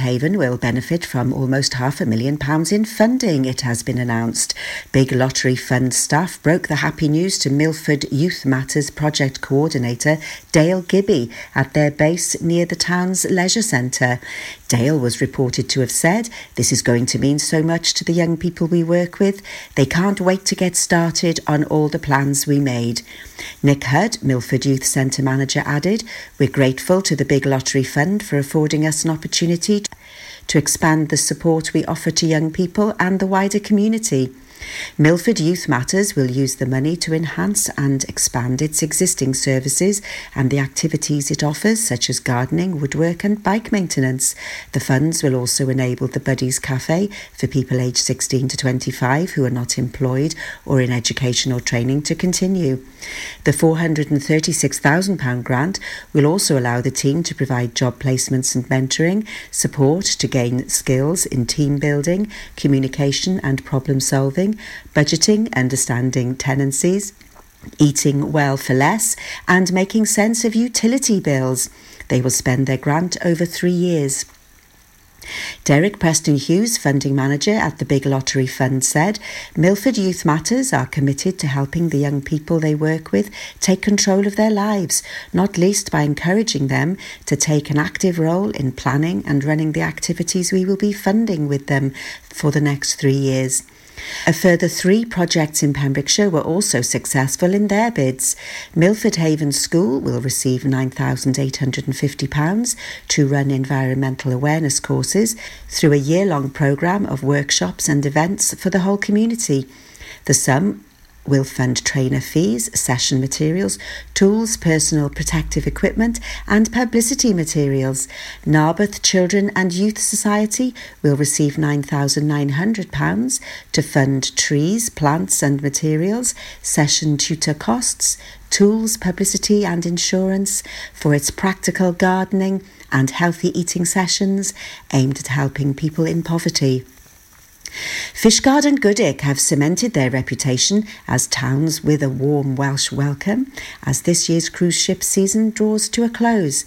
Haven will benefit from almost half a million pounds in funding, it has been announced. Big Lottery Fund staff broke the happy news to Milford Youth Matters project coordinator Dale Gibby at their base near the town's leisure centre. Dale was reported to have said, This is going to mean so much to the young people we work with. They can't wait to get started on all the plans we made. Nick Hudd, Milford Youth Centre manager, added, We're grateful to the Big Lottery Fund for affording us an opportunity to expand the support we offer to young people and the wider community. Milford Youth Matters will use the money to enhance and expand its existing services and the activities it offers, such as gardening, woodwork, and bike maintenance. The funds will also enable the Buddies Cafe for people aged 16 to 25 who are not employed or in education or training to continue. The £436,000 grant will also allow the team to provide job placements and mentoring, support to gain skills in team building, communication, and problem solving budgeting, understanding tenancies, eating well for less, and making sense of utility bills. They will spend their grant over three years. Derek Preston Hughes, funding manager at the Big Lottery Fund, said Milford Youth Matters are committed to helping the young people they work with take control of their lives, not least by encouraging them to take an active role in planning and running the activities we will be funding with them for the next three years. A further three projects in Pembrokeshire were also successful in their bids. Milford Haven School will receive £9,850 to run environmental awareness courses through a year long programme of workshops and events for the whole community. The sum will fund trainer fees, session materials, tools, personal protective equipment, and publicity materials. Narberth Children and Youth Society will receive £9,900 to fund trees, plants, and materials, session tutor costs, tools, publicity, and insurance for its practical gardening and healthy eating sessions aimed at helping people in poverty. Fishguard and Goodwick have cemented their reputation as towns with a warm Welsh welcome as this year's cruise ship season draws to a close.